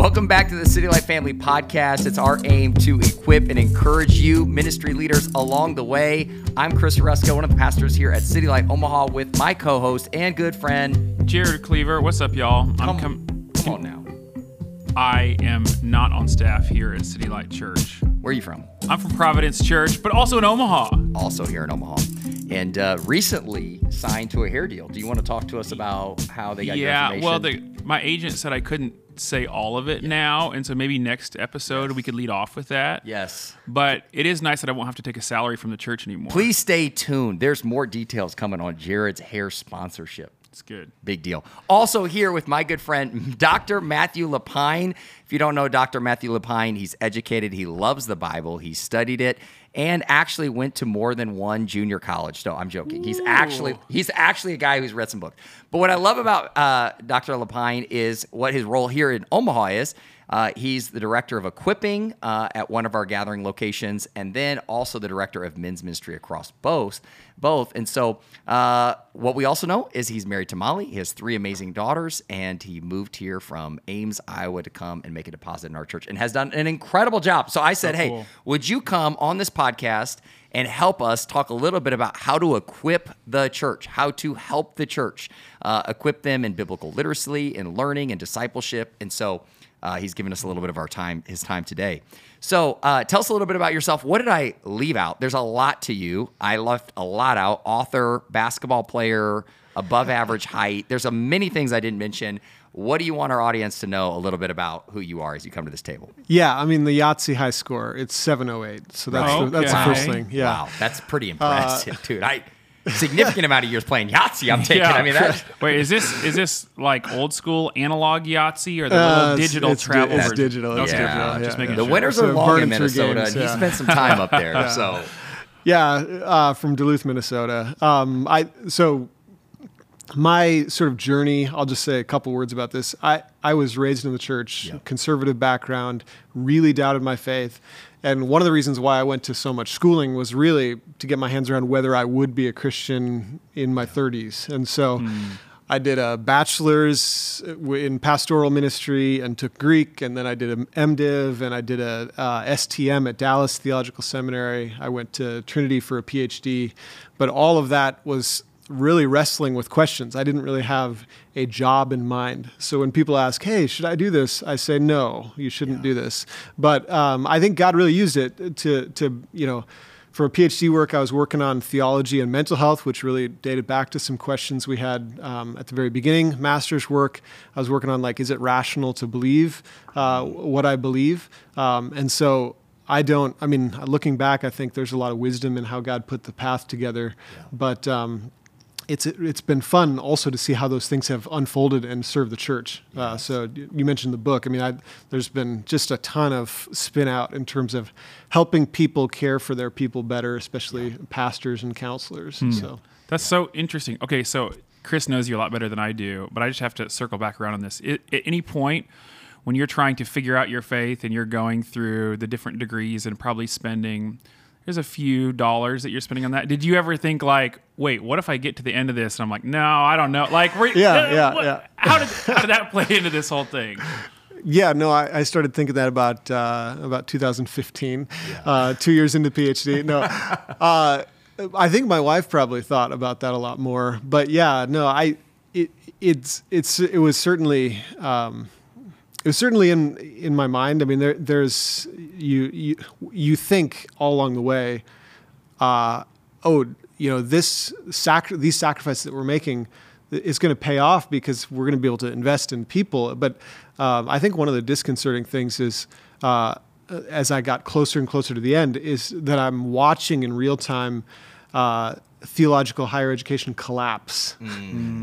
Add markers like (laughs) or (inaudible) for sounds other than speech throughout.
Welcome back to the City Light Family Podcast. It's our aim to equip and encourage you, ministry leaders, along the way. I'm Chris Rusko, one of the pastors here at City Light Omaha, with my co-host and good friend Jared Cleaver. What's up, y'all? Come, I'm com- come on now. I am not on staff here at City Light Church. Where are you from? I'm from Providence Church, but also in Omaha. Also here in Omaha, and uh, recently signed to a hair deal. Do you want to talk to us about how they got your Yeah, well, the, my agent said I couldn't say all of it now, and so maybe next episode we could lead off with that. yes. But it is nice that I won't have to take a salary from the church anymore. Please stay tuned. There's more details coming on Jared's hair sponsorship. It's good. Big deal. Also here with my good friend (laughs) Dr. Matthew LaPine. If you don't know Dr. Matthew LaPine, he's educated. He loves the Bible. He studied it and actually went to more than one junior college. No, I'm joking. He's actually he's actually a guy who's read some books. But what I love about uh, Dr. LaPine is what his role here in Omaha is. Uh, he's the director of equipping uh, at one of our gathering locations, and then also the director of men's ministry across both. Both, and so uh, what we also know is he's married to Molly. He has three amazing daughters, and he moved here from Ames, Iowa, to come and make a deposit in our church, and has done an incredible job. So I said, "Hey, cool. would you come on this podcast and help us talk a little bit about how to equip the church, how to help the church, uh, equip them in biblical literacy and learning and discipleship?" And so. Uh, he's given us a little bit of our time, his time today. So, uh, tell us a little bit about yourself. What did I leave out? There's a lot to you. I left a lot out. Author, basketball player, above average height. There's a many things I didn't mention. What do you want our audience to know a little bit about who you are as you come to this table? Yeah, I mean the Yahtzee high score, it's 708. So that's the, that's the first thing. Yeah. Wow, that's pretty impressive, dude. I significant amount of years playing Yahtzee. I'm taking. Yeah. I mean, that, (laughs) Wait, is this is this like old school analog Yahtzee or the Uh, little it's- digital it's di- travel? it's digital, it's Okay, digital, just making the sure. winters So long in burning through Minnesota. games, and you spent some time up there, (laughs) so Yeah, uh, from Duluth, Minnesota. Um, I so my sort of journey. I'll just say a couple words about this. I I was raised in the church, Yeah. conservative background, really doubted my faith, and one of the reasons why I went to so much schooling was really to get my hands around whether I would be a Christian in my 30s, and so. I did a bachelor's in pastoral ministry and took Greek, and then I did an MDiv and I did a uh, STM at Dallas Theological Seminary. I went to Trinity for a PhD, but all of that was really wrestling with questions. I didn't really have a job in mind. So when people ask, "Hey, should I do this?" I say, "No, you shouldn't do this." But um, I think God really used it to to you know for a PhD work, I was working on theology and mental health, which really dated back to some questions we had um, at the very beginning. Master's work, I was working on like, is it rational to believe uh, what I believe? Um, and so I don't. I mean, looking back, I think there's a lot of wisdom in how God put the path together, but. Um, it's it's been fun also to see how those things have unfolded and served the church. Uh, so you mentioned the book. I mean, I, there's been just a ton of spin out in terms of helping people care for their people better, especially pastors and counselors. So That's so interesting. Okay, so Chris knows you a lot better than I do, but I just have to circle back around on this. It, at any point when you're trying to figure out your faith and you're going through the different degrees and probably spending there's a few dollars that you're spending on that. Did you ever think like, wait, what if I get to the end of this and I'm like, no, I don't know. Like, were, Yeah, yeah, what- yeah. How did how did that play into this whole thing? yeah, no, I, I started thinking that about uh, about 2015, uh, two years into PhD. No, (laughs) uh, I think my wife probably thought about that a lot more. But yeah, no, I it it's it's it was certainly. Um, it was certainly in in my mind. I mean, there there's you you you think all along the way, uh, oh, you know, this sac- these sacrifices that we're making is going to pay off because we're going to be able to invest in people. But um, I think one of the disconcerting things is. Uh, as I got closer and closer to the end, is that I'm watching in real time uh, theological higher education collapse.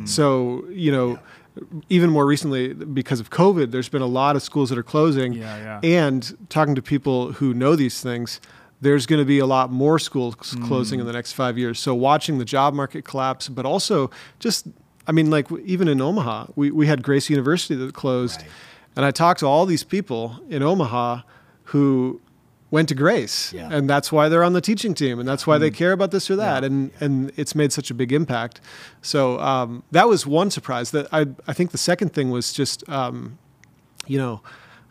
So, you know, even more recently, because of COVID, there's been a lot of schools that are closing. Yeah, And talking to people who know these things, there's going to be a lot more schools closing in the next five years. So watching the job market collapse, but also just, I mean, like even in Omaha, we, we had Grace University that closed. And I talked to all these people in Omaha who went to Grace, Yeah. and that's why they're on the teaching team, and that's why they care about this or that, and and it's made such a big impact. So um, that was one surprise. That I I think the second thing was just um, you know.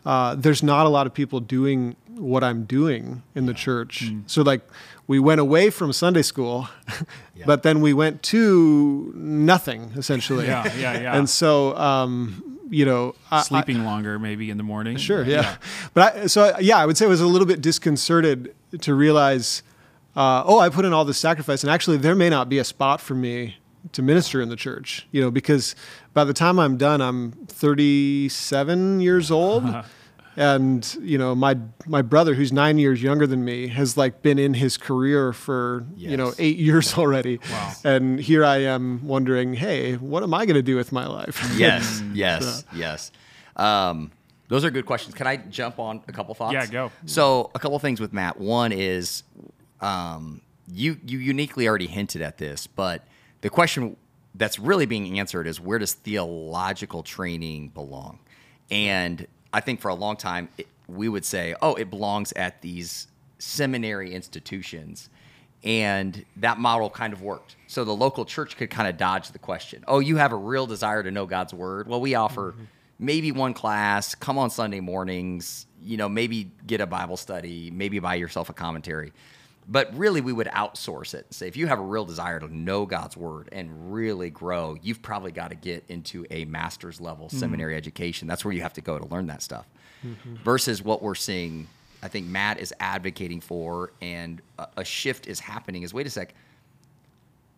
Uh, there's not a lot of people doing what I'm doing in the church. Mm. So like we went away from Sunday school, (laughs) but then we went to nothing essentially. Yeah, yeah, yeah. (laughs) And so um, you know, I- I- Sleeping longer maybe in the morning. Sure, yeah. But I, so yeah, I would say I was a little bit disconcerted to realize, uh, oh, I put in all this sacrifice, and actually there may not be a spot for me to minister in the church. You know, because by the time I'm done, I'm 37 years old. (laughs) And you know my my brother, who's nine years younger than me, has like been in his career for you know eight years already. Wow. And here I am wondering, hey, what am I going to do with my life? (laughs) Yes, (laughs) yes, yes. Um, those are good questions. Can I jump on a couple thoughts? Yeah, go. So, a couple things with Matt. One is, um, you you uniquely already hinted at this, but the question that's really being answered is where does theological training belong? And I think for a long time it, we would say, oh, it belongs at these seminary institutions. And that model kind of worked. So the local church could kind of dodge the question. Oh, you have a real desire to know God's word. Well, we offer mm-hmm. maybe one class, come on Sunday mornings, you know, maybe get a Bible study, maybe buy yourself a commentary. But really, we would outsource it. Say, if you have a real desire to know God's word and really grow, you've probably got to get into a master's level mm-hmm. seminary education. That's where you have to go to learn that stuff. Mm-hmm. Versus what we're seeing, I think Matt is advocating for, and a, a shift is happening. Is wait a sec,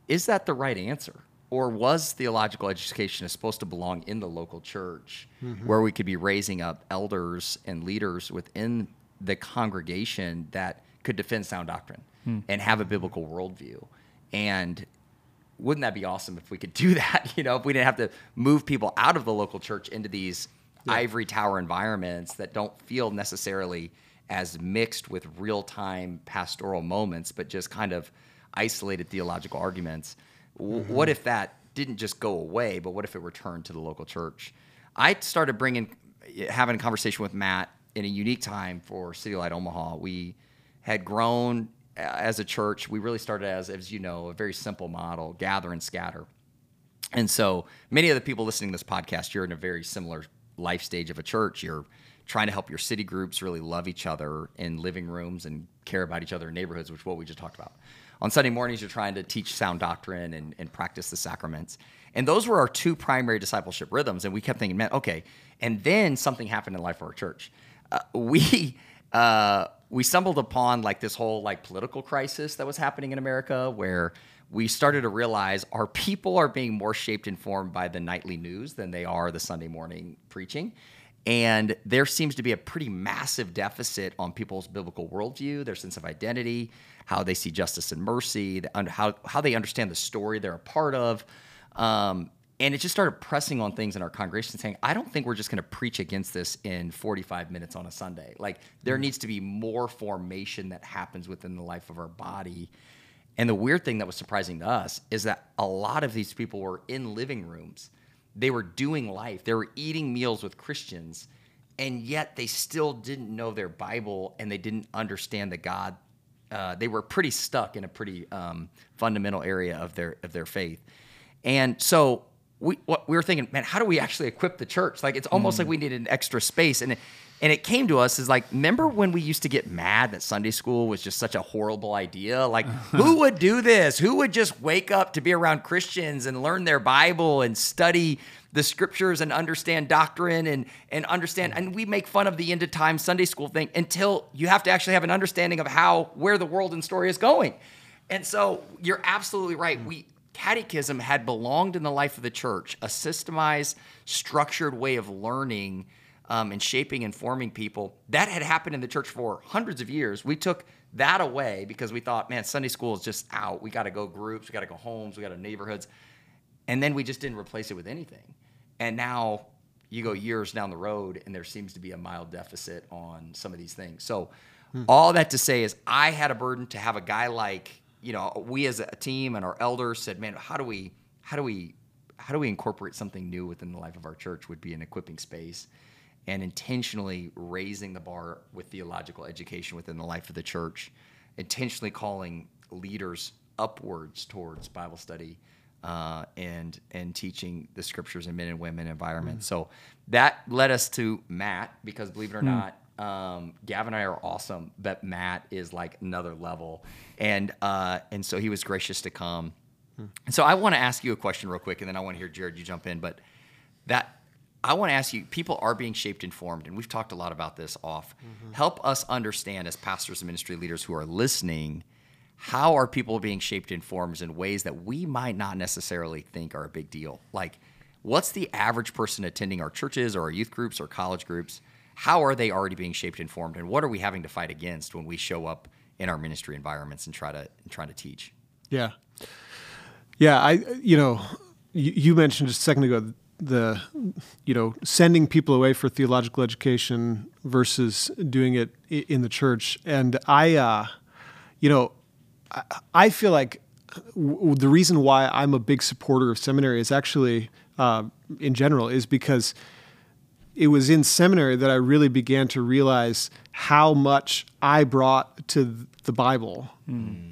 is that the right answer? Or was theological education supposed to belong in the local church mm-hmm. where we could be raising up elders and leaders within the congregation that could defend sound doctrine hmm. and have a biblical worldview? And wouldn't that be awesome if we could do (laughs) that? You know, if we didn't have to move people out of the local church into these ivory tower environments that don't feel necessarily as mixed with real time pastoral moments, but just kind of isolated theological arguments. W- mm-hmm. What if that didn't just go away, but what if it returned to the local church? I started bringing, having a conversation with Matt in a unique time for City Light Omaha. We had grown uh, as a church. We really started as, as you know, a very simple model: gather and scatter. And so many of the people listening to this podcast, you're in a very similar life stage of a church. You're trying to help your city groups really love each other in living rooms and care about each other in neighborhoods, which is what we just talked about. On Sunday mornings, you're trying to teach sound doctrine and, and practice the sacraments. And those were our two primary discipleship rhythms. And we kept thinking, man, okay. And then something happened in life of our church. Uh, we (laughs) uh, we stumbled upon like this whole like political crisis that was happening in America, where we started to realize our people are being more shaped and formed by the nightly news than they are the Sunday morning preaching. And there seems to be a pretty massive deficit on people's biblical worldview, their sense of identity, how they see justice and mercy, how, how they understand the story they're a part of. Um, and it just started pressing on things in our congregation saying, I don't think we're just going to preach against this in 45 minutes on a Sunday. Like, there needs to be more formation that happens within the life of our body. And the weird thing that was surprising to us is that a lot of these people were in living rooms. They were doing life. They were eating meals with Christians, and yet they still didn't know their Bible and they didn't understand the God. Uh, they were pretty stuck in a pretty um, fundamental area of their of their faith, and so we what we were thinking, man, how do we actually equip the church? Like it's almost like mm. we needed an extra space, and it, and it came to us as like, remember when we used to get mad that Sunday school was just such a horrible idea? Like, (laughs) who would do this? Who would just wake up to be around Christians and learn their Bible and study the scriptures and understand doctrine and and understand? And we make fun of the end of time Sunday school thing until you have to actually have an understanding of how where the world and story is going. And so you're absolutely right. Mm. We catechism had belonged in the life of the church, a systemized, structured way of learning um, and shaping and forming people. That had happened in the church for hundreds of years. We took that away because we thought, man, Sunday school is just out. We got to go groups, we got to go homes, we got to neighborhoods. And then we just didn't replace it with anything. And now you go years down the road and there seems to be a mild deficit on some of these things. So, all that to say is, I had a burden to have a guy like, you know, we as a team and our elders said, man, how do we, how do we, how do we incorporate something new within the life of our church would be an equipping space and intentionally raising the bar with theological education within the life of the church, intentionally calling leaders upwards towards Bible study uh, and and teaching the scriptures in men and women environments. So that led us to Matt because believe it or not, um, Gavin and I are awesome, but Matt is like another level, and uh, and so he was gracious to come. And so I want to ask you a question real quick, and then I want to hear Jared you jump in. But that I want to ask you, people are being shaped and formed, and we've talked a lot about this off. Help us understand as pastors and ministry leaders who are listening, how are people being shaped and formed in ways that we might not necessarily think are a big deal? Like, what's the average person attending our churches or our youth groups or college groups? How are they already being shaped and formed, and what are we having to fight against when we show up in our ministry environments and try to and try to teach? Yeah. Yeah, I you know, you, you mentioned just a second ago the you know sending people away for theological education versus doing it in the church, and I, uh, you know, I, I feel like the reason why I'm a big supporter of seminary is actually uh, in general is because it was in seminary that I really began to realize how much I brought to the Bible,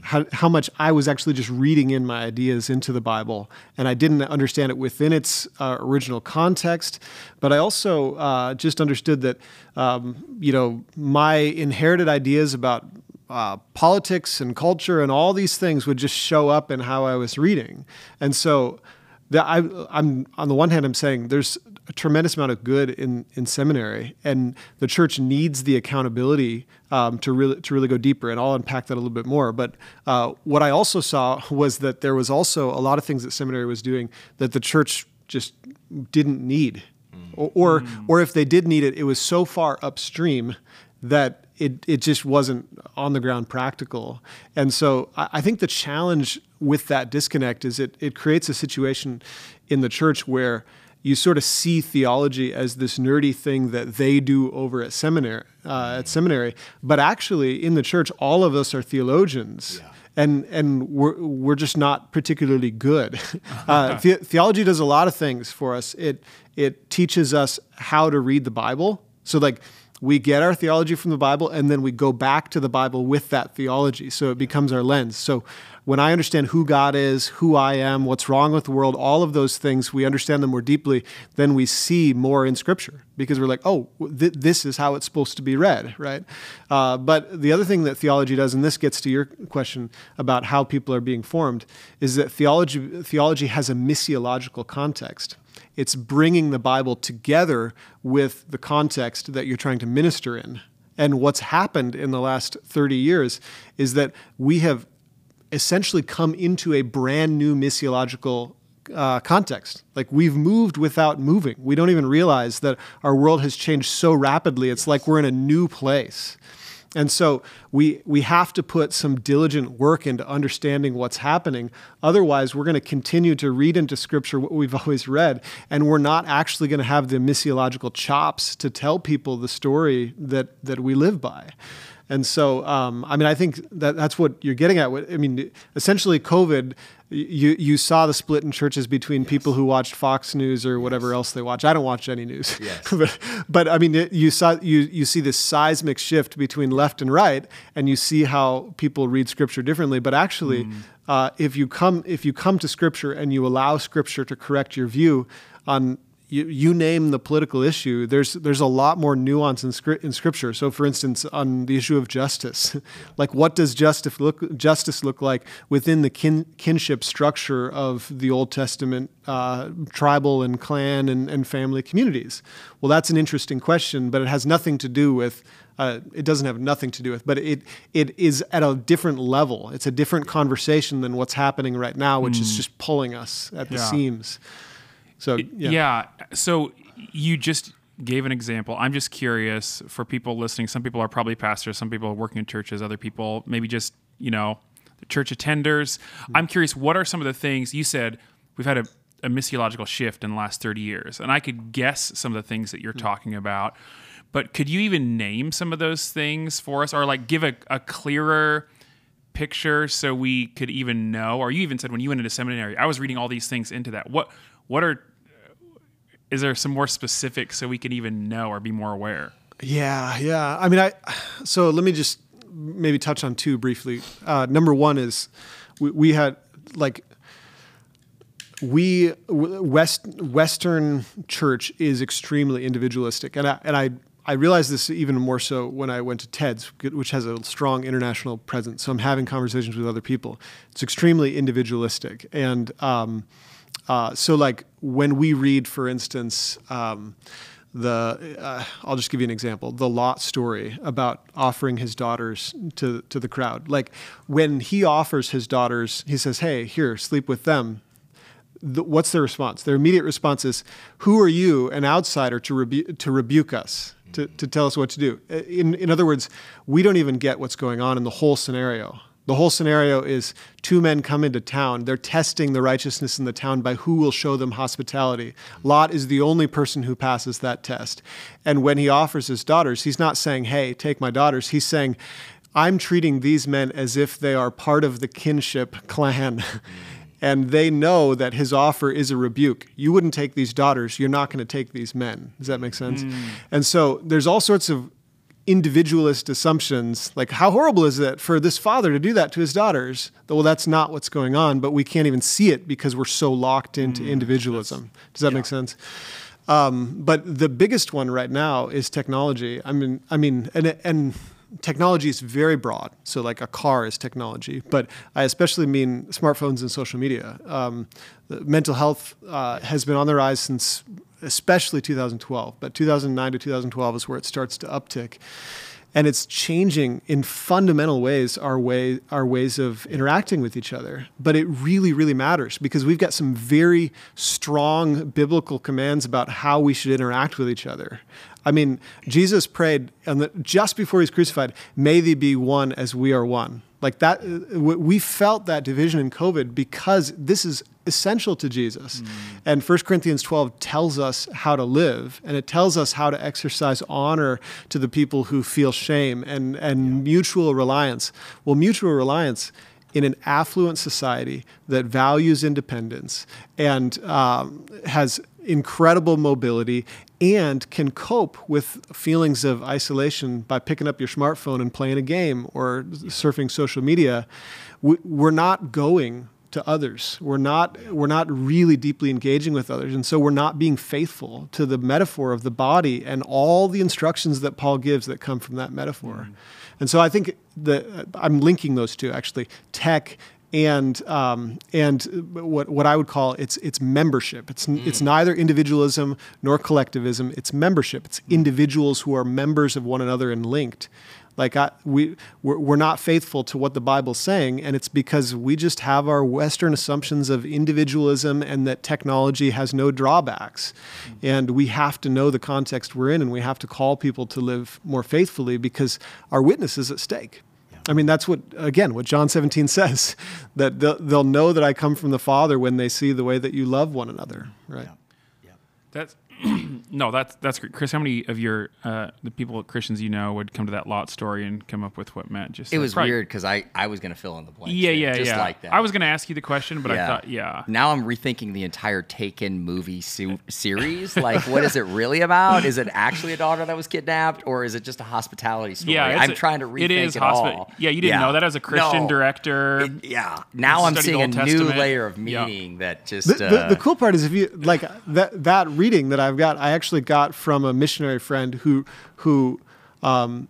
how, how much I was actually just reading in my ideas into the Bible, and I didn't understand it within its uh, original context. But I also uh, just understood that, um, you know, my inherited ideas about uh, politics and culture and all these things would just show up in how I was reading, and so that I, I'm on the one hand, I'm saying there's a tremendous amount of good in, in seminary, and the church needs the accountability um, to really to really go deeper. And I'll unpack that a little bit more. But uh, what I also saw (laughs) was that there was also a lot of things that seminary was doing that the church just didn't need, or or, or if they did need it, it was so far upstream that it, it just wasn't on the ground practical. And so I, I think the challenge with that disconnect is it, it creates a situation in the church where you sort of see theology as this nerdy thing that they do over at seminary, uh, at seminary. But actually, in the church, all of us are theologians and and we're we're just not particularly good. (laughs) Uh, the, theology does a lot of things for us. It it teaches us how to read the Bible. So like we get our theology from the Bible, and then we go back to the Bible with that theology. So it becomes our lens. So when I understand who God is, who I am, what's wrong with the world, all of those things, we understand them more deeply, then we see more in Scripture because we're like, oh, th- this is how it's supposed to be read, right? Uh, but the other thing that theology does, and this gets to your question about how people are being formed, is that theology theology has a missiological context. It's bringing the Bible together with the context that you're trying to minister in. And what's happened in the last 30 years is that we have essentially come into a brand new missiological uh, context. Like we've moved without moving. We don't even realize that our world has changed so rapidly. It's like we're in a new place. And so we we have to put some diligent work into understanding what's happening. Otherwise, we're going to continue to read into Scripture what we've (laughs) always read, and we're not actually going to have the missiological chops to tell people the story that that we live by. And so, um, I mean, I think that that's what you're getting at. I mean, essentially, COVID, you you saw the split in churches between people who watched Fox News or whatever else they watch. I don't watch any news, Yes. (laughs) but, but I mean, it, you saw you you see this seismic shift between left and right, and you see how people read Scripture differently. But actually, uh, if you come if you come to Scripture and you allow Scripture to correct your view on you, you name the political issue, there's there's a lot more nuance in, scri- in Scripture. So, for instance, on the issue of justice, (laughs) like what does justice look justice look like within the kin, kinship structure of the Old Testament uh, tribal and clan and, and family communities? Well, that's an interesting question, but it has nothing to do with. Uh, it doesn't have nothing to do with, but it it is at a different level. It's a different conversation than what's happening right now, which is just pulling us at the seams. So yeah. Yeah. So you just gave an example. I'm just curious for people listening. Some people are probably pastors. Some people are working in churches. Other people maybe just you know church attenders. Mm-hmm. I'm curious. What are some of the things you said? We've had a, a missiological shift in the last 30 years, and I could guess some of the things that you're mm. talking about. But could you even name some of those things for us, or like give a, a clearer picture so we could even know? Or you even said when you went into seminary, I was reading all these things into that. What what are is there some more specifics so we can even know or be more aware? Yeah, yeah. I mean, I. So let me just maybe touch on two briefly. Uh, number one is we, we had like we West Western church is extremely individualistic, and I, and I I realized this even more so when I went to TEDS, which has a strong international presence. So I'm having conversations with other people. It's extremely individualistic, and um, uh, so like when we read, for instance. Um, the uh, I'll just give you an example the Lot story about offering his daughters to to the crowd. Like when he offers his daughters he says hey here sleep with them. The, what's their response? Their immediate response is who are you an outsider to rebu- to rebuke us to, to tell us what to do? In in other words we don't even get what's going on in the whole scenario the whole scenario is two men come into town. They're testing the righteousness in the town by who will show them hospitality. Lot is the only person who passes that test. And when he offers his daughters, he's not saying, hey, take my daughters. He's saying, I'm treating these men as if they are part of the kinship clan. (laughs) and they know that his offer is a rebuke. You wouldn't take these daughters, you're not going to take these men. Does that make sense? Mm. And so there's all sorts of individualist assumptions like how horrible is it for this father to do that to his daughters? Well that's not what's going on but we can't even see it because we're so locked into mm, individualism. does that yeah. make sense? Um, but the biggest one right now is technology. I mean i mean and, and technology is very broad. So like a car is technology but i especially mean smartphones and social media. Um, mental health uh, has been on the rise since especially 2012, but 2009 to 2012 is where it starts to uptick. And it's changing in fundamental ways our way our ways of interacting with each other. But it really, really matters because we've got some very strong biblical commands about how we should interact with each other. I mean, Jesus prayed and just before he's crucified, may they be one as we are one. Like that, uh, we felt that division in COVID because this is essential to Jesus. Mm. And 1 Corinthians 12 tells us how to live, and it tells us how to exercise honor to the people who feel shame and, and yeah. mutual reliance. Well, mutual reliance in an affluent society that values independence and um, has incredible mobility and can cope with feelings of isolation by picking up your smartphone and playing a game or surfing social media, we're not going to others. We're not we're not really deeply engaging with others, and so we're not being faithful to the metaphor of the body and all the instructions that Paul gives that come from that metaphor. Mm-hmm. And so I think that I'm linking those two actually, tech and um, and what what I would call it's it's membership. It's mm. it's neither individualism nor collectivism. It's membership. It's mm. individuals who are members of one another and linked. Like I, we we're, we're not faithful to what the Bible's saying, and it's because we just have our Western assumptions of individualism and that technology has no drawbacks, mm. and we have to know the context we're in, and we have to call people to live more faithfully because our witness is at stake. I mean, that's what, again, what John 17 says (laughs) that they'll, they'll, know that I come from the Father when they see the way that you love one another, right? Yeah. yeah. That's, (clears throat) no, that's that's great, Chris. How many of your uh, the people Christians you know would come to that Lot story and come up with what Matt just? Said. It said? was Probably, weird because I I was going to fill in the blanks. Yeah, yeah, just yeah. Like that. I was going to ask you the question, but yeah. I thought, yeah. Now I'm rethinking the entire Taken movie su- series. like, what is it really about? Is it actually a daughter that was kidnapped, or is it just a hospitality story? Yeah, I'm a, trying to rethink it, is it hospi- all. Yeah, you didn't yeah. know that as a Christian no. director. It, yeah. Now I'm seeing a Testament. new layer of meaning yeah. that just. The, the, uh, the cool part is if you like that that reading that I've got, I actually got from a missionary friend who who um,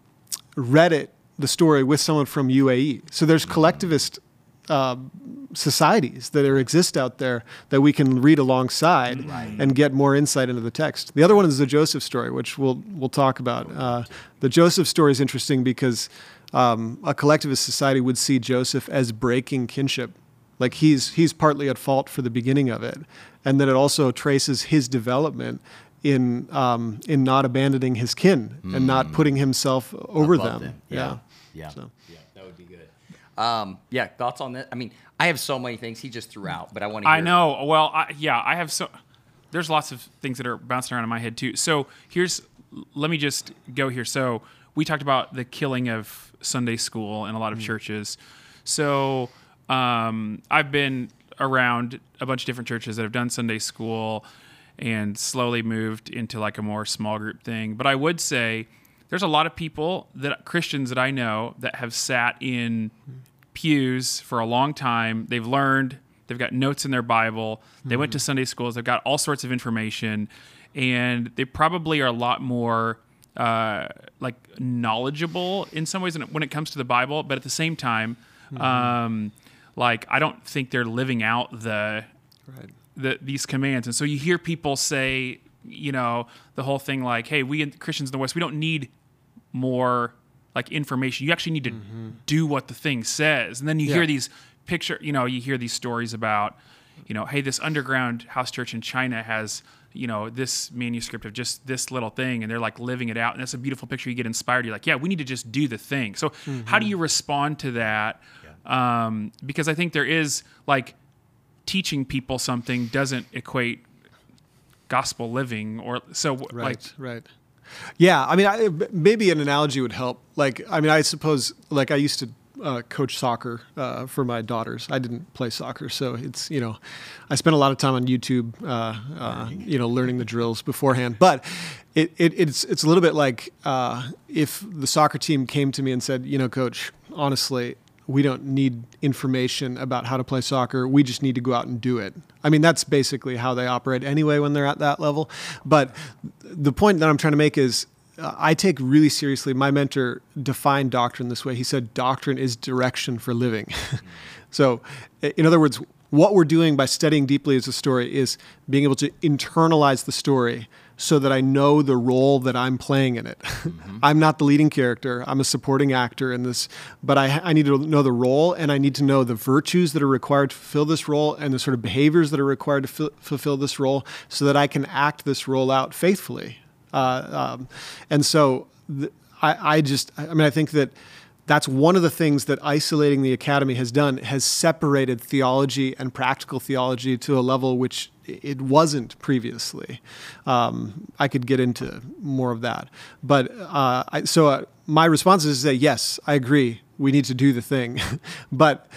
read it the story with someone from UAE. So there's collectivist uh, societies that are, exist out there that we can read alongside right. and get more insight into the text. The other one is the Joseph story, which we'll we'll talk about. Uh, the Joseph story is interesting because um, a collectivist society would see Joseph as breaking kinship. Like he's he's partly at fault for the beginning of it, and then it also traces his development in um, in not abandoning his kin mm. and not mm. putting himself over them. them. Yeah, yeah, yeah. So. yeah. That would be good. Um, yeah, thoughts on that? I mean, I have so many things he just threw out, but I want to. I know. Well, I, yeah, I have so. There's lots of things that are bouncing around in my head too. So here's, let me just go here. So we talked about the killing of Sunday school in a lot of mm. churches. So um, I've been around a bunch of different churches that have done Sunday school and slowly moved into like a more small group thing. But I would say there's a lot of people that Christians that I know that have sat in pews for a long time. They've learned they've got notes in their Bible, they went Mm-hmm. to Sunday schools, they've got all sorts of information, and they probably are a lot more uh, like knowledgeable in some ways when it- when it comes to the Bible. But at the same time, Mm-hmm. um, like I don't think they're living out the Right. the, these commands. And so you hear people say, you know, the whole thing like, hey, we Christians in the West, we don't need more like information. You actually need to mm-hmm. do what the thing says. And then you Yeah. hear these picture, you know, you hear these stories about, you know, hey, this underground house church in China has, you know, this manuscript of just this little thing, and they're like living it out, and that's a beautiful picture. You get inspired. You're like, yeah, we need to just do the thing. So, how do mm-hmm. you respond to that? Um, because I think there is like teaching people something doesn't equate gospel living, or so like Right, right. Yeah, I mean, I, maybe an analogy would help. Like, I mean, I suppose, like, I used to uh, coach soccer uh, for my daughters. I didn't play soccer, so it's you know, I spent a lot of time on YouTube, uh, uh, you know, learning the drills beforehand. But it, it it's it's a little bit like uh, if the soccer team came to me and said, you know, coach, honestly. We don't need information about how to play soccer. We just need to go out and do it. I mean, that's basically how they operate anyway when they're at that level. But the point that I'm trying to make is uh, I take really seriously. My mentor defined doctrine this way. He said, Doctrine is direction for living. (laughs) so, in other words, what we're doing by studying deeply as a story is being able to internalize the story so that I know the role that I'm playing in it. (laughs) I'm not the leading character, I'm a supporting actor in this, but I, I need to know the role and I need to know the virtues that are required to fulfill this role and the sort of behaviors that are required to fi- fulfill this role so that I can act this role out faithfully. Uh, um, and so th- I, I just, I mean, I think that that's one of the things that isolating the academy has done has separated theology and practical theology to a level which it wasn't previously. Um, I could get into more of that, but uh, I, so uh, my response is to say yes, I agree. We need to do the thing, (laughs) but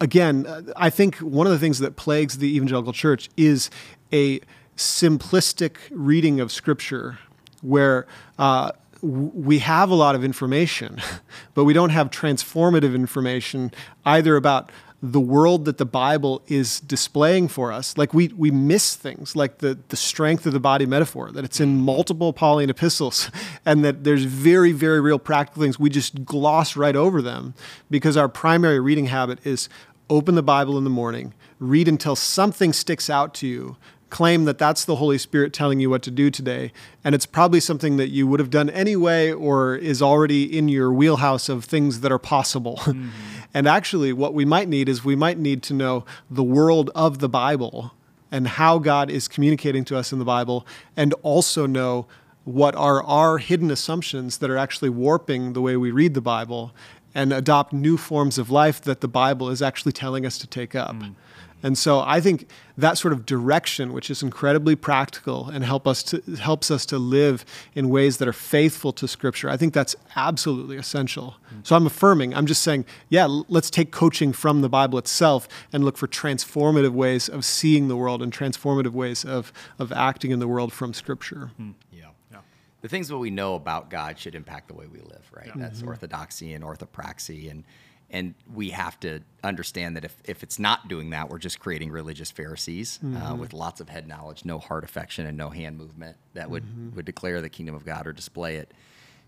again, uh, I think one of the things that plagues the evangelical church is a simplistic reading of Scripture where uh, we have a lot of information, (laughs) but we don't have transformative information either about the world that the Bible is displaying for us. Like we, we miss things like the, the strength of the body metaphor, that it's in multiple Pauline epistles, (laughs) and that there's very, very real practical things. We just gloss right over them because our primary reading habit is open the Bible in the morning, read until something sticks out to you, claim that that's the Holy Spirit telling you what to do today. And it's probably something that you would have done anyway or is already in your wheelhouse of things that are possible. (laughs) Mm-hmm. and actually, what we might need is we might need to know the world of the Bible and how God is communicating to us in the Bible, and also know what are our hidden assumptions that are actually warping the way we read the Bible and adopt new forms of life that the Bible is actually telling us to take up. Mm. And so I think that sort of direction, which is incredibly practical and help us to, helps us to live in ways that are faithful to Scripture, I think that's absolutely essential. Mm. So I'm affirming, I'm just saying, yeah, let's take coaching from the Bible itself and look for transformative ways of seeing the world and transformative ways of, of acting in the world from Scripture. Hmm. Yeah. The things that we know about God should impact the way we live, right? That's mm-hmm. orthodoxy and orthopraxy. And and we have to understand that if, if it's not doing that, we're just creating religious Pharisees uh, mm-hmm. with lots of head knowledge, no heart affection, and no hand movement that would, mm-hmm. would declare the kingdom of God or display it.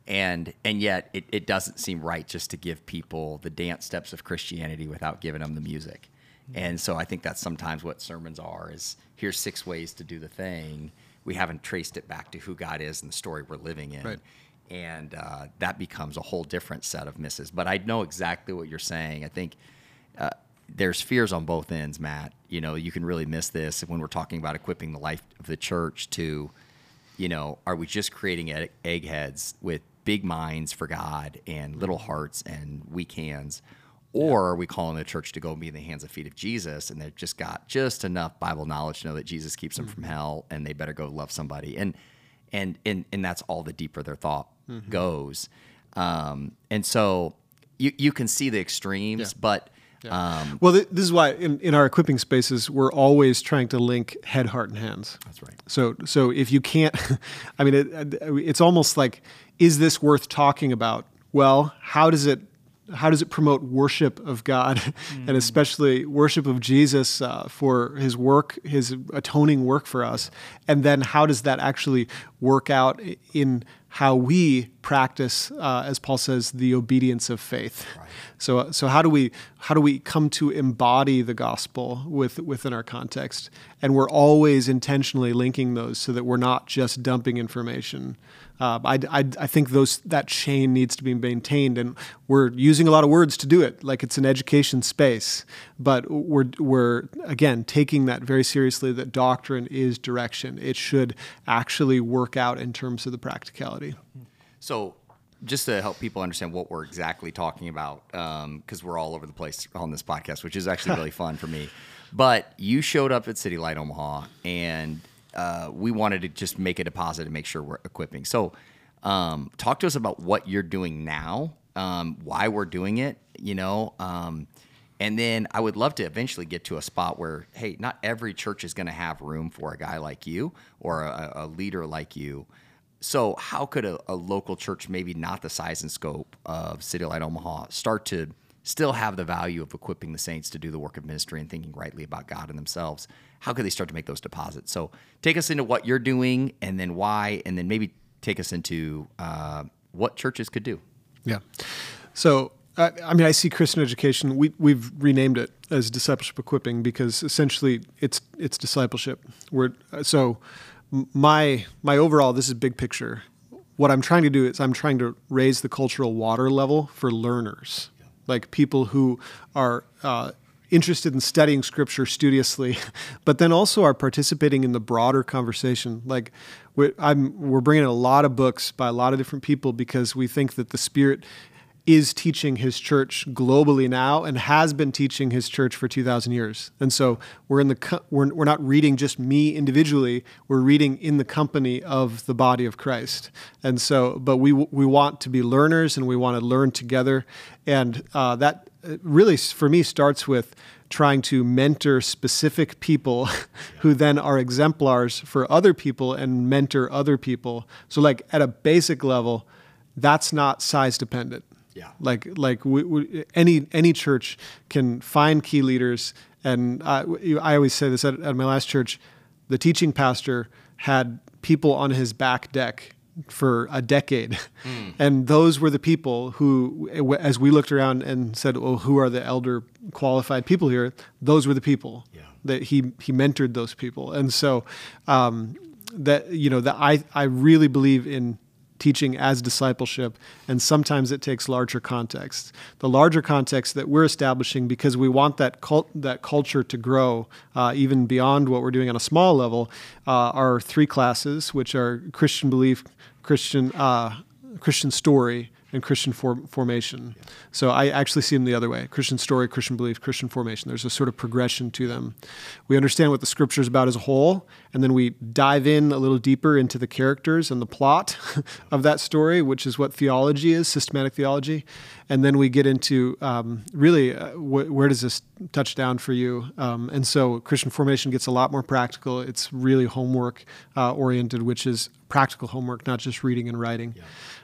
And and yet it, it doesn't seem right just to give people the dance steps of Christianity without giving them the music. Mm-hmm. And so I think that's sometimes what sermons are is here's six ways to do the thing. We haven't traced it back to who God is and the story we're living in. Right. And uh, that becomes a whole different set of misses. But I know exactly what you're saying. I think uh, there's fears on both ends, Matt. You know, you can really miss this when we're talking about equipping the life of the church to, you know, are we just creating egg- eggheads with big minds for God and little hearts and weak hands? Or are we calling the church to go be in the hands and feet of Jesus and they've just got just enough Bible knowledge to know that Jesus keeps them from hell and they better go love somebody? And and and, and that's all the deeper their thought goes. Um, and so you, you can see the extremes, but um, Well, th- this is why in, in our equipping spaces, we're always trying to link head, heart, and hands. That's right. So, so if you can't, (laughs) I mean, it, it's almost like, is this worth talking about? Well, how does it, how does it promote worship of God, (laughs) mm. and especially worship of Jesus uh, for His work, His atoning work for us, and then how does that actually work out in how we practice, uh, as Paul says, the obedience of faith. Right. So, so how do we how do we come to embody the gospel with within our context? And we're always intentionally linking those so that we're not just dumping information. Uh, I, I, I think those that chain needs to be maintained, and we're using a lot of words to do it, like it's an education space. But we're we're again taking that very seriously. That doctrine is direction. It should actually work out in terms of the practicality. So just to help people understand what we're exactly talking about, because um, we're all over the place on this podcast, which is actually really (laughs) fun for me. But you showed up at City Light Omaha, and uh, we wanted to just make a deposit and make sure we're equipping. So, um, talk to us about what you're doing now, um, why we're doing it, you know, um, and then I would love to eventually get to a spot where, hey, not every church is going to have room for a guy like you or a, a leader like you. So, how could a, a, local church, maybe not the size and scope of City Light Omaha, start to still have the value of equipping the saints to do the work of ministry and thinking rightly about God and themselves? How could they start to make those deposits? So, take us into what you're doing and then why, and then maybe take us into uh, what churches could do. Yeah. So, I mean, I see Christian education. We we've renamed it as discipleship equipping because essentially it's it's discipleship. We're so my my overall this is big picture. What I'm trying to do is I'm trying to raise the cultural water level for learners, like people who are uh, interested in studying scripture studiously, (laughs) but then also are participating in the broader conversation. Like we're, we're bringing a lot of books by a lot of different people because we think that the Spirit is teaching his church globally now and has been teaching his church for 2000 years. And so we're in the we're, we're not reading just me individually we're reading in the company of the body of christ. And so but we we want to be learners and we want to learn together. And uh, that uh, really for me starts with trying to mentor specific people (laughs) who then are exemplars for other people and mentor other people. So like at a basic level that's not size dependent yeah. Like like we, we, any any church can find key leaders, and I, I always say this at, at my last church, the teaching pastor had people on his back deck for a decade. Mm. And those were the people who, as we looked around and said, well, who are the elder qualified people here? Those were the people yeah. that he, he mentored those people. And so um, that, you know, that I, I really believe in teaching as discipleship, and sometimes it takes larger context. The larger context that we're establishing because we want that cult, that culture to grow uh, even beyond what we're doing on a small level uh, are three classes, which are Christian belief, Christian uh, Christian story, and Christian for- formation. Yeah. So I actually see them the other way Christian story, Christian belief, Christian formation. There's a sort of progression to them. We understand what the scripture is about as a whole, and then we dive in a little deeper into the characters and the plot (laughs) of that story, which is what theology is, systematic theology. And then we get into um, really uh, wh- where does this touch down for you? Um, and so Christian formation gets a lot more practical. It's really homework uh, oriented, which is practical homework, not just reading and writing. Yeah.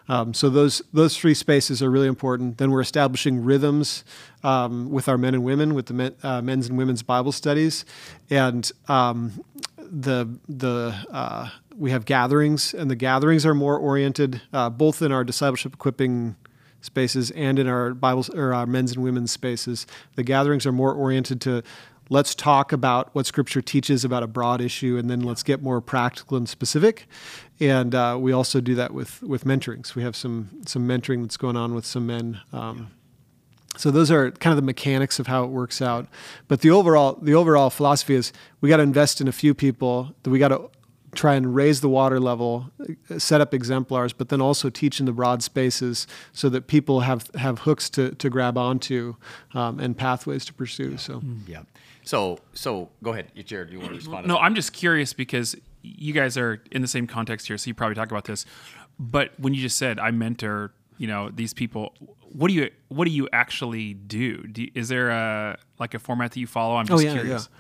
Um, so those those three spaces are really important. Then we're establishing rhythms um, with our men and women, with the men, uh, men's and women's Bible studies, and um, the the uh, we have gatherings, and the gatherings are more oriented uh, both in our discipleship equipping spaces and in our Bible or our men's and women's spaces. The gatherings are more oriented to let's talk about what Scripture teaches about a broad issue, and then let's get more practical and specific. And uh, we also do that with with mentorings. We have some some mentoring that's going on with some men. Um, so those are kind of the mechanics of how it works out. But the overall the overall philosophy is we got to invest in a few people. That we got to try and raise the water level, set up exemplars, but then also teach in the broad spaces so that people have have hooks to, to grab onto um, and pathways to pursue. Yeah. So yeah. So, so go ahead, Jared. Do you want to respond? To no, that? I'm just curious because you guys are in the same context here, so you probably talk about this. But when you just said I mentor, you know, these people, what do you what do you actually do? do you, is there a like a format that you follow? I'm just oh, yeah, curious. Yeah.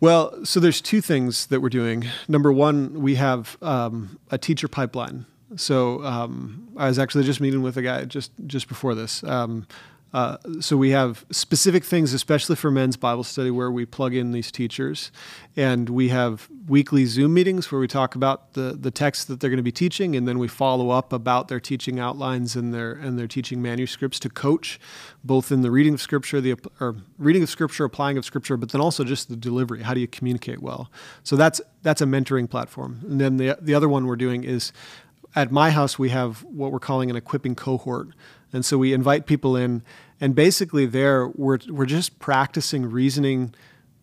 Well, so there's two things that we're doing. Number one, we have um, a teacher pipeline So um, I was actually just meeting with a guy just just before this. Um, uh, so we have specific things, especially for men's Bible study, where we plug in these teachers, and we have weekly Zoom meetings where we talk about the the text that they're going to be teaching, and then we follow up about their teaching outlines and their and their teaching manuscripts to coach, both in the reading of Scripture, the or reading of Scripture, applying of Scripture, but then also just the delivery. How do you communicate well? So that's that's a mentoring platform, and then the the other one we're doing is at my house we have what we're calling an equipping cohort and so we invite people in, and basically there we're we're just practicing reasoning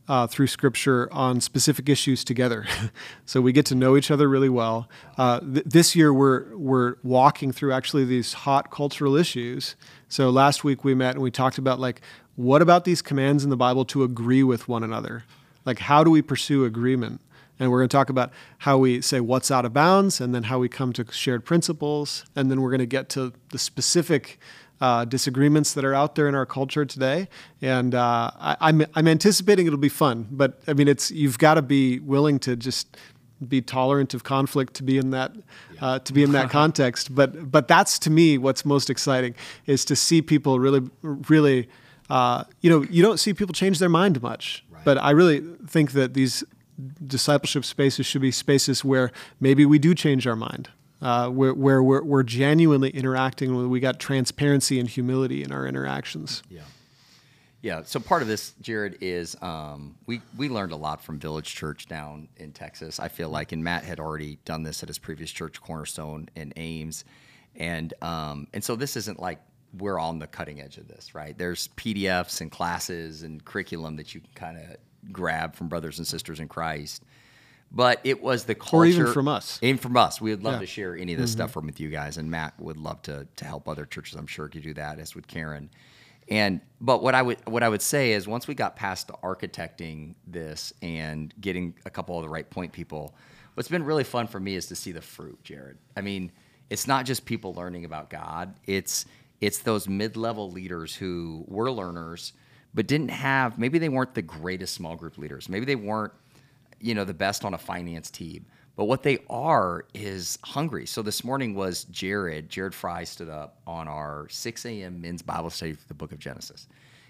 uh, through Scripture on specific issues together. (laughs) so we get to know each other really well. Uh, th- this year we're we're walking through actually these hot cultural issues. So last week we met and we talked about like what about these commands in the Bible to agree with one another? Like how do we pursue agreement? And we're going to talk about how we say what's out of bounds and then how we come to shared principles. And then we're going to get to the specific uh, disagreements that are out there in our culture today. And uh, I, I'm, I'm anticipating it'll be fun. But I mean, it's you've got to be willing to just be tolerant of conflict to be in that uh, to be in that (laughs) context. But but that's to me what's most exciting is to see people really really uh, you know you don't see people change their mind much. Right. But I really think that these discipleship spaces should be spaces where maybe we do change our mind, uh, where, where we're, we're, genuinely interacting, where we got transparency and humility in our interactions. Yeah. Yeah. So part of this, Jared, is um, we we learned a lot from Village Church down in Texas. I feel like, and Matt had already done this at his previous church, Cornerstone in Ames, and um, and so this isn't like we're on the cutting edge of this, right? There's PDFs and classes and curriculum that you can kind of grab from brothers and sisters in Christ. But it was the culture, or even from us, even from us. We would love yeah. to share any of this mm-hmm. stuff from with you guys, and Matt would love to to help other churches. I'm sure could do that, as with Karen. And but what I would what I would say is once we got past the architecting this and getting a couple of the right point people, what's been really fun for me is to see the fruit, Jared. I mean, it's not just people learning about God. It's it's those mid-level leaders who were learners but didn't have maybe they weren't the greatest small group leaders. Maybe they weren't, you know, the best on a finance team. But what they are is hungry. So this morning was Jared. Jared Fry stood up on our 6 a.m. men's Bible study for the book of Genesis.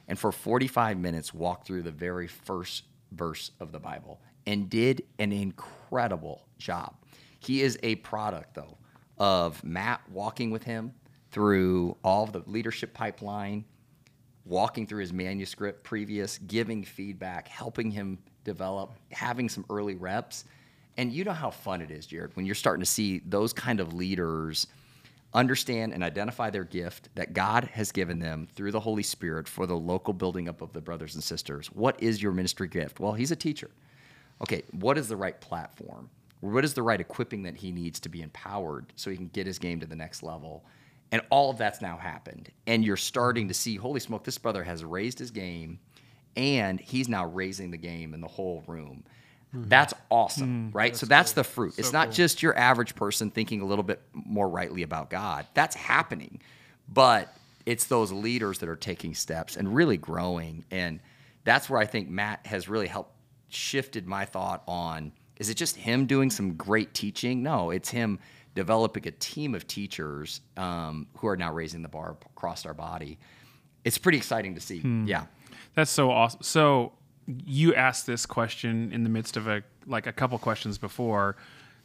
And for 45 minutes walked through the very first verse of the Bible and did an incredible job. He is a product, though, of Matt walking with him through all of the leadership pipeline, walking through his manuscript previous, giving feedback, helping him develop, having some early reps. And you know how fun it is, Jared, when you're starting to see those kind of leaders understand and identify their gift that God has given them through the Holy Spirit for the local building up of the brothers and sisters. What is your ministry gift? Well, he's a teacher. Okay, what is the right platform? What is the right equipping that he needs to be empowered so he can get his game to the next level? And all of that's now happened. And you're starting to see, holy smoke, this brother has raised his game and he's now raising the game in the whole room. Mm-hmm. That's awesome, mm, right? That's so that's cool. the fruit. So it's not cool. just your average person thinking a little bit more rightly about God. That's happening. But it's those leaders that are taking steps and really growing. And that's where I think Matt has really helped shifted my thought on is it just him doing some great teaching? No, it's him developing a team of teachers um, who are now raising the bar across our body. It's pretty exciting to see. Hmm. Yeah. That's so awesome. So you asked this question in the midst of a like a couple questions before.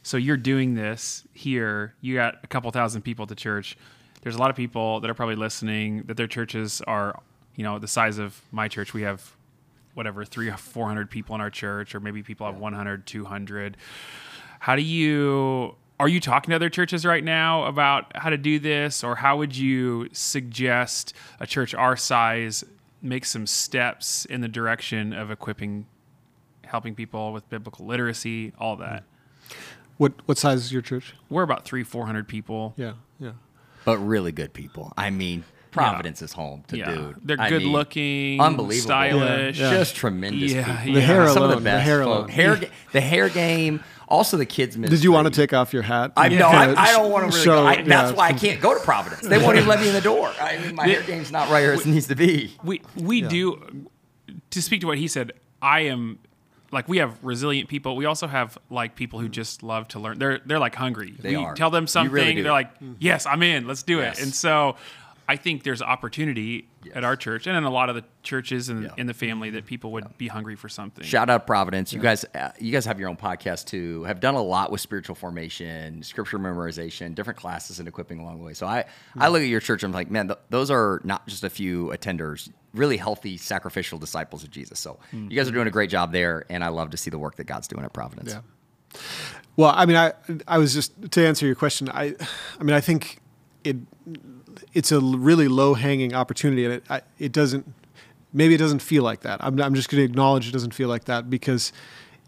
So you're doing this here. You got a couple thousand people at the church. There's a lot of people that are probably listening that their churches are, you know, the size of my church. We have whatever, three or 400 people in our church, or maybe people have 100, 200. How do you are you talking to other churches right now about how to do this? Or how would you suggest a church our size make some steps in the direction of equipping helping people with biblical literacy all that? Mm. What what size is your church? We're about three four hundred people. Yeah yeah. But really good people. I mean Providence yeah. is home to yeah. dude. They're I good mean, looking, unbelievable, stylish, yeah. just tremendous. Yeah, the hair alone, Some of the best. The hair, alone. hair, the hair game. Also, the kids. Ministry. Did you want to take off your hat? I know. I, I, don't want to really. Show, go. I, that's why I can't go to Providence. They won't even let me in the door. I mean, my hair game's not right where it needs to be. We we do. To speak to what he said, I am like we have resilient people. We also have like people who just love to learn. They're they're like hungry. They we are. tell them something, really they're like, "Yes, I'm in. Let's do Yes. it." And so I think there's opportunity at our church and in a lot of the churches and Yeah. in the family mm-hmm. that people would be hungry for something. Shout out Providence. You guys, uh, you guys have your own podcast too. Have done a lot with spiritual formation, scripture memorization, different classes and equipping along the way. So I, I mm-hmm. look at your church. And I'm like, man, th- those are not just a few attenders, really healthy, sacrificial disciples of Jesus. So mm-hmm. you guys are doing a great job there, and I love to see the work that God's doing at Providence. Yeah. Well, I mean, I I was just to answer your question. I, I mean, I think it it's a really low hanging opportunity, and it I, it doesn't maybe it doesn't feel like that. I'm I'm just going to acknowledge it doesn't feel like that because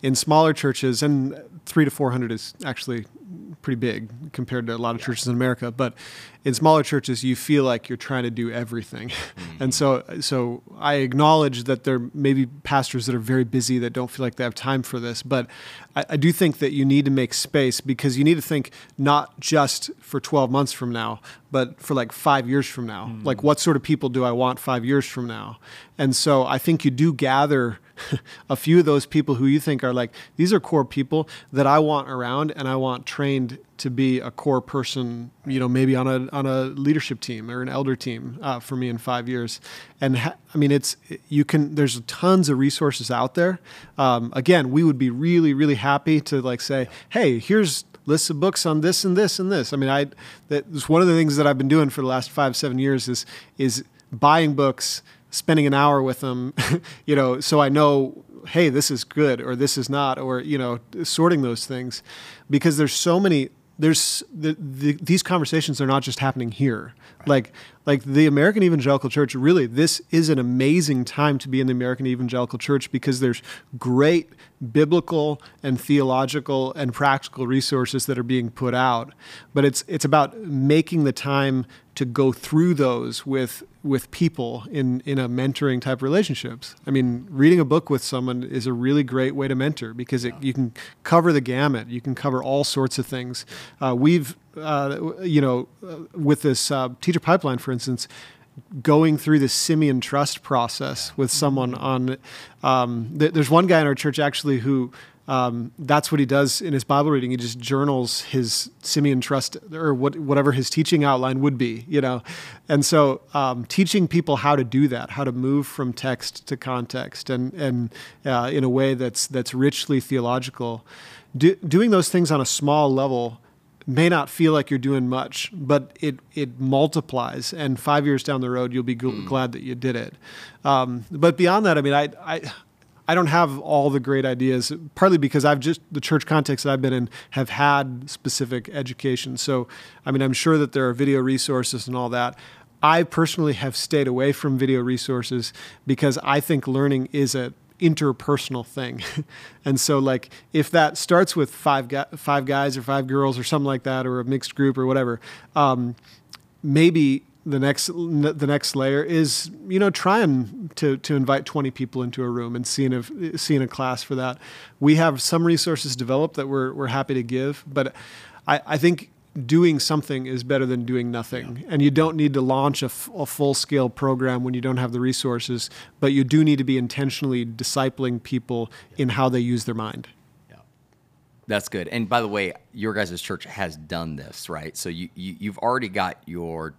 in smaller churches, and three to four hundred is actually pretty big compared to a lot of churches in America, but in smaller churches, you feel like you're trying to do everything, mm-hmm. and so so I acknowledge that there may be pastors that are very busy that don't feel like they have time for this, but I, I do think that you need to make space because you need to think not just for 12 months from now, but for like five years from now. Mm. Like, what sort of people do I want five years from now? And so I think you do gather (laughs) a few of those people who you think are like, these are core people that I want around and I want trained to be a core person, you know, maybe on a on a leadership team or an elder team uh, for me in five years. And ha- I mean, it's you can. There's tons of resources out there. Um, again, we would be really really happy to like say, hey, here's lists of books on this and this and this. I mean, I that's one of the things that I've been doing for the last five seven years is is buying books, spending an hour with them, (laughs) you know, so I know hey, this is good or this is not, or you know, sorting those things, because there's so many. There's the, the, these conversations are not just happening here. Like like the American Evangelical Church. Really, this is an amazing time to be in the American Evangelical Church because there's great biblical and theological and practical resources that are being put out. But it's it's about making the time to go through those with with people in in a mentoring type relationships. I mean, reading a book with someone is a really great way to mentor because it, you can cover the gamut. You can cover all sorts of things. Uh, we've uh, you know uh, with this uh, teacher pipeline, for instance. Going through the Simeon Trust process with someone on, um, th- there's one guy in our church actually who um, that's what he does in his Bible reading. He just journals his Simeon Trust or what, whatever his teaching outline would be, you know. And so, um, teaching people how to do that, how to move from text to context, and and uh, in a way that's that's richly theological. Do, doing those things on a small level may not feel like you're doing much, but it it multiplies, and five years down the road, you'll be gl- glad that you did it. Um, but beyond that, I mean, I. I I don't have all the great ideas, partly because I've just the church context that I've been in have had specific education. So, I mean, I'm sure that there are video resources and all that. I personally have stayed away from video resources because I think learning is a interpersonal thing. (laughs) and so like if that starts with five gu- five guys or five girls or something like that or a mixed group or whatever, um, maybe the next the next layer is you know trying to to invite 20 people into a room and seeing a seeing a class for that. We have some resources developed that we're we're happy to give, but I, I think doing something is better than doing nothing. And you don't need to launch a, f- a full scale program when you don't have the resources, but you do need to be intentionally discipling people in how they use their mind. That's good. And by the way, your guys' church has done this, right? So you, you you've already got your.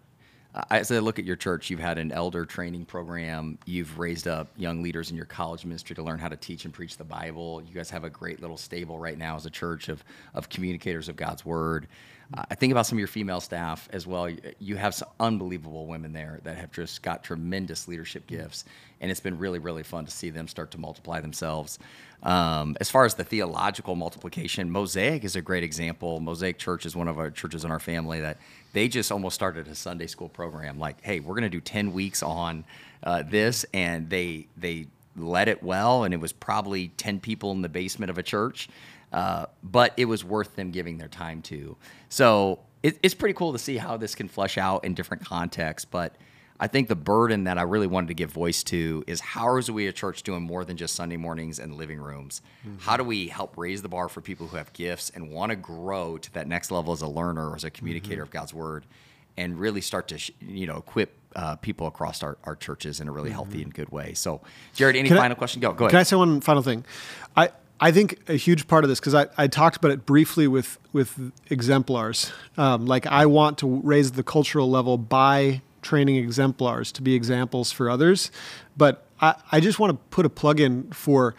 As I look at your church, you've had an elder training program. You've raised up young leaders in your college ministry to learn how to teach and preach the Bible. You guys have a great little stable right now as a church of of communicators of God's word. I think about some of your female staff as well. You, you have some unbelievable women there that have just got tremendous leadership gifts, and it's been really, really fun to see them start to multiply themselves. Um, as far as the theological multiplication, Mosaic is a great example. Mosaic Church is one of our churches in our family that they just almost started a Sunday school program. Like, hey, we're going to do ten weeks on uh, this, and they they led it well, and it was probably ten people in the basement of a church. Uh, but it was worth them giving their time to. So it, it's pretty cool to see how this can flesh out in different contexts. But I think the burden that I really wanted to give voice to is how is we a church doing more than just Sunday mornings and living rooms? How do we help raise the bar for people who have gifts and want to grow to that next level as a learner or as a communicator of God's word? and really start to you know equip uh, people across our, our churches in a really healthy and good way. So, Jared, any Can I- final question? Go, go Can I say one final thing? I I think a huge part of this because I, I talked about it briefly with with exemplars. Um, like I want to raise the cultural level by training exemplars to be examples for others, but I, I just want to put a plug in for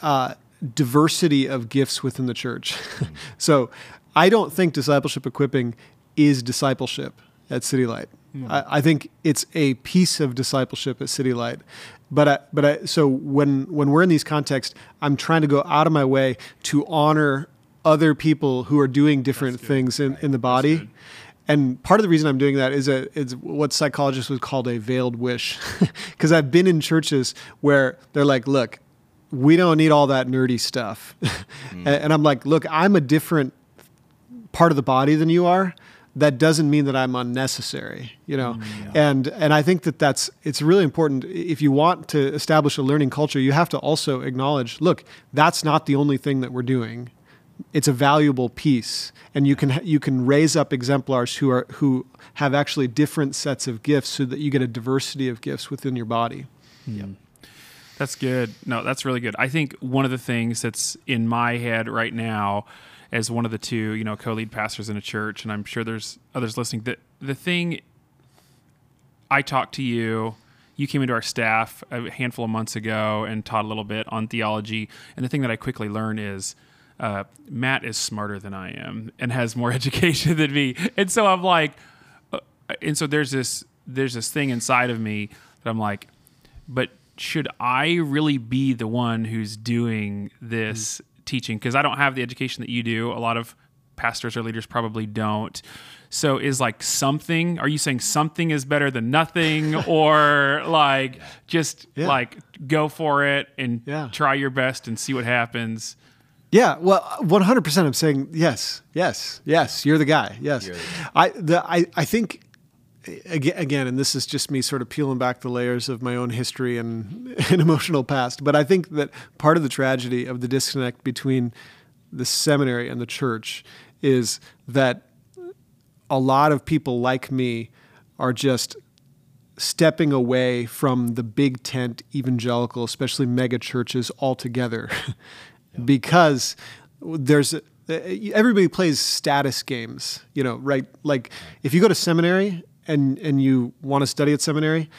uh, diversity of gifts within the church. (laughs) so I don't think discipleship equipping is discipleship at City Light. I, I think it's a piece of discipleship at City Light. But I, but I, so when when we're in these contexts, I'm trying to go out of my way to honor other people who are doing different things in, in the body. And part of the reason I'm doing that is a is what psychologists would call a veiled wish, (laughs) because I've been in churches where they're like, look, we don't need all that nerdy stuff, (laughs) and, and I'm like, look, I'm a different part of the body than you are. That doesn't mean that I'm unnecessary, you know. Mm, and and I think that that's it's really important. If you want to establish a learning culture, you have to also acknowledge, look, that's not the only thing that we're doing it's a valuable piece and you can you can raise up exemplars who are who have actually different sets of gifts so that you get a diversity of gifts within your body Yeah. That's good. No, that's really good. I think one of the things that's in my head right now, as one of the two, you know, co-lead pastors in a church, and I'm sure there's others listening. That the thing I talked to you. You came into our staff a handful of months ago and taught a little bit on theology. And the thing that I quickly learned is uh, Matt is smarter than I am and has more (laughs) education than me. And so I'm like, uh, and so there's this there's this thing inside of me that I'm like, but should I really be the one who's doing this teaching? Because I don't have the education that you do. A lot of pastors or leaders probably don't. So is like something, are you saying something is better than nothing (laughs) or like just Yeah. like go for it and Yeah. try your best and see what happens? Yeah, well, 100% I'm saying yes, yes, yes, you're the guy. Yes. You're the I the I I think aga- again and this is just me sort of peeling back the layers of my own history and, (laughs) and emotional past, but I think that part of the tragedy of the disconnect between the seminary and the church is that a lot of people like me are just stepping away from the big tent evangelical, especially mega churches altogether, (laughs) because there's everybody plays status games, you know, right? Like if you go to seminary and and you want to study at seminary,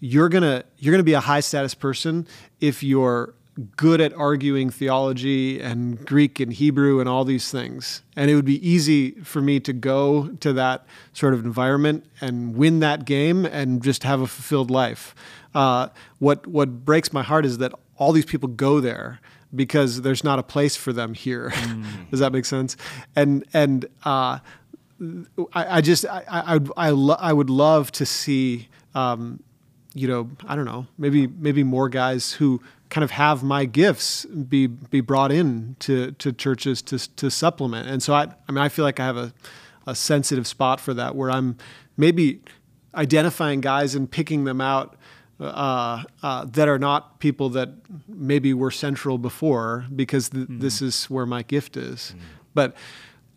you're gonna you're gonna be a high status person if you're good at arguing theology and Greek and Hebrew and all these things. And it would be easy for me to go to that sort of environment and win that game and just have a fulfilled life. Uh, what what breaks my heart is that all these people go there because there's not a place for them here. (laughs) Does that make sense? And and uh, I, I just I I, I, lo- I would love to see um, you know I don't know maybe maybe more guys who kind of have my gifts be be brought in to to churches to to supplement. And so I I mean I feel like I have a a sensitive spot for that where I'm maybe identifying guys and picking them out uh, uh, that are not people that maybe were central before because th- this is where my gift is. But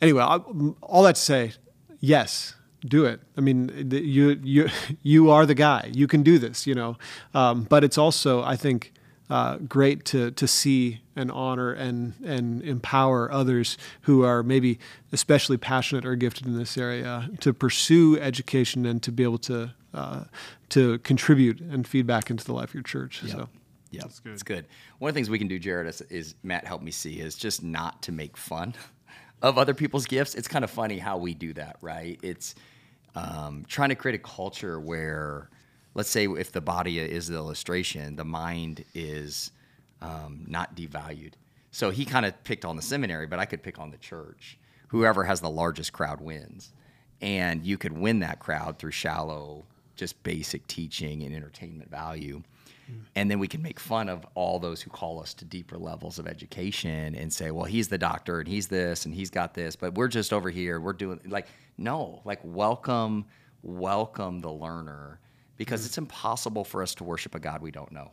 anyway, I, all that to say, yes, do it. I mean, th- you you (laughs) you are the guy. You can do this. You know, um, but it's also I think uh, great to to see and honor and and empower others who are maybe especially passionate or gifted in this area to pursue education and to be able to uh, to contribute and feed back into the life of your church. So. Yeah, That's good. It's good. One of the things we can do, Jared, is, is Matt helped me see is just not to make fun (laughs) of other people's gifts. It's kind of funny how we do that, right? It's um, trying to create a culture where, let's say, if the body is the illustration, the mind is um, not devalued. So he kind of picked on the seminary, but I could pick on the church. Whoever has the largest crowd wins. And you could win that crowd through shallow, just basic teaching and entertainment value. And then we can make fun of all those who call us to deeper levels of education and say, well, he's the doctor and he's this and he's got this, but we're just over here. We're doing like, no, like welcome, welcome the learner because mm. it's impossible for us to worship a God we don't know.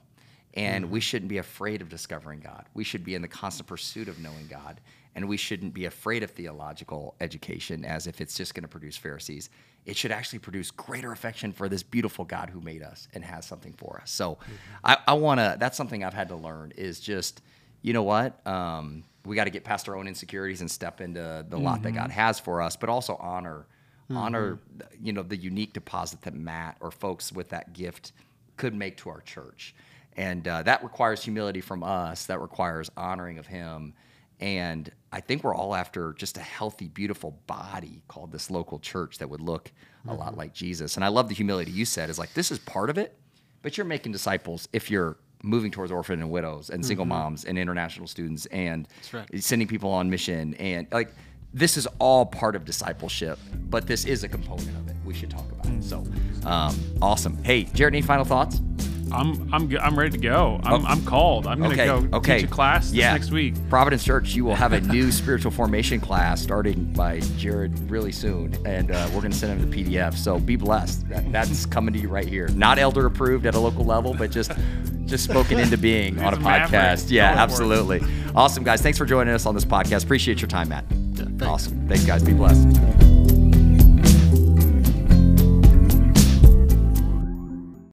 And mm. we shouldn't be afraid of discovering God. We should be in the constant pursuit of knowing God. And we shouldn't be afraid of theological education as if it's just going to produce Pharisees. It should actually produce greater affection for this beautiful God who made us and has something for us. So mm-hmm. I, I want to, that's something I've had to learn is just, you know what? Um, we got to get past our own insecurities and step into the lot that God mm-hmm. has for us, but also honor, honor, mm-hmm. you know, the unique deposit that Matt or folks with that gift could make to our church. And uh, that requires humility from us. That requires honoring of Him. And I think we're all after just a healthy, beautiful body called this local church that would look a lot like Jesus. And I love the humility you said is like, this is part of it, but you're making disciples if you're moving towards orphan and widows and single moms and international students and right. sending people on mission. And like, this is all part of discipleship, but this is a component of it. We should talk about it. So, um, awesome. Hey, Jared, any final thoughts? I'm I'm I'm ready to go. I'm, Oh. I'm called. I'm gonna okay. go okay. teach a class this yeah. next week. Providence Church, you will have a (laughs) new spiritual formation class starting by Jared really soon, and uh, we're going to send him the PDF. So be blessed. That, that's (laughs) coming to you right here. Not elder approved at a local level, but just just spoken into being (laughs) on a a podcast. Yeah, absolutely. Awesome, guys. Thanks for joining us on this podcast. Appreciate your time, Matt. awesome. Thanks, guys. Be blessed.